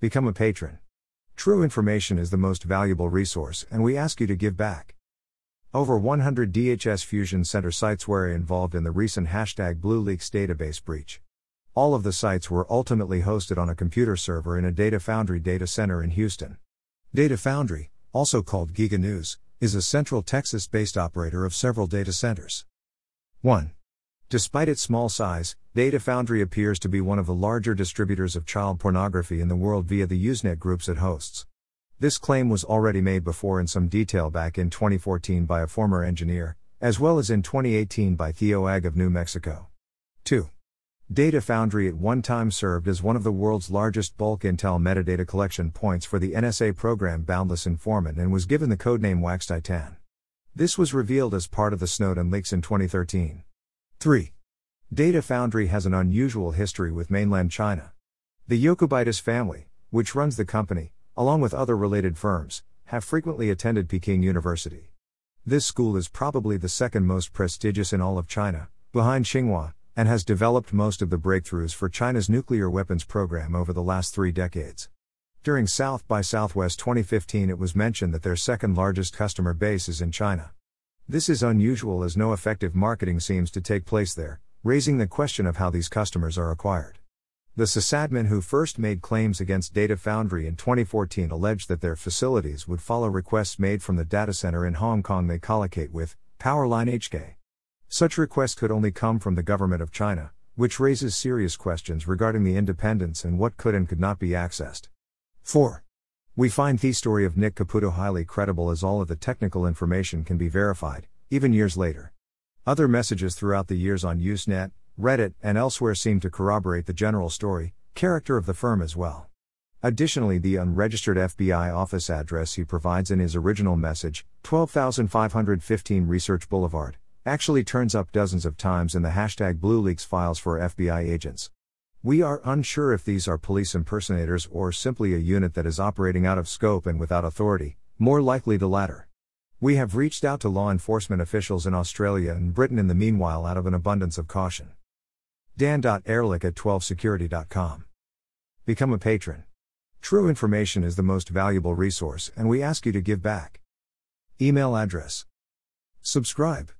Become a patron. True information is the most valuable resource, and we ask you to give back. Over 100 DHS Fusion Center sites were involved in the recent hashtag BlueLeaks database breach. All of the sites were ultimately hosted on a computer server in a Data Foundry data center in Houston. Data Foundry, also called Giganews, is a central Texas based operator of several data centers. 1. Despite its small size, Data Foundry appears to be one of the larger distributors of child pornography in the world via the Usenet groups it hosts. This claim was already made before in some detail back in 2014 by a former engineer, as well as in 2018 by Theo Ag of New Mexico. 2. Data Foundry at one time served as one of the world's largest bulk intel metadata collection points for the NSA program Boundless Informant and was given the codename Wax Titan. This was revealed as part of the Snowden leaks in 2013. 3. Data Foundry has an unusual history with mainland China. The Yocubitis family, which runs the company, along with other related firms, have frequently attended Peking University. This school is probably the second most prestigious in all of China, behind Tsinghua, and has developed most of the breakthroughs for China's nuclear weapons program over the last three decades. During South by Southwest 2015, it was mentioned that their second largest customer base is in China. This is unusual as no effective marketing seems to take place there, raising the question of how these customers are acquired. The sysadmin who first made claims against Data Foundry in 2014 alleged that their facilities would follow requests made from the data center in Hong Kong they collocate with, Powerline HK. Such requests could only come from the government of China, which raises serious questions regarding the independence and what could and could not be accessed. 4. We find the story of Nick Caputo highly credible as all of the technical information can be verified, even years later. Other messages throughout the years on Usenet, Reddit, and elsewhere seem to corroborate the general story, character of the firm as well. Additionally, the unregistered FBI office address he provides in his original message, 12515 Research Boulevard, actually turns up dozens of times in the hashtag BlueLeaks files for FBI agents. We are unsure if these are police impersonators or simply a unit that is operating out of scope and without authority, more likely the latter. We have reached out to law enforcement officials in Australia and Britain in the meanwhile out of an abundance of caution. Dan.Ehrlich at 12security.com. Become a patron. True information is the most valuable resource, and we ask you to give back. Email address. Subscribe.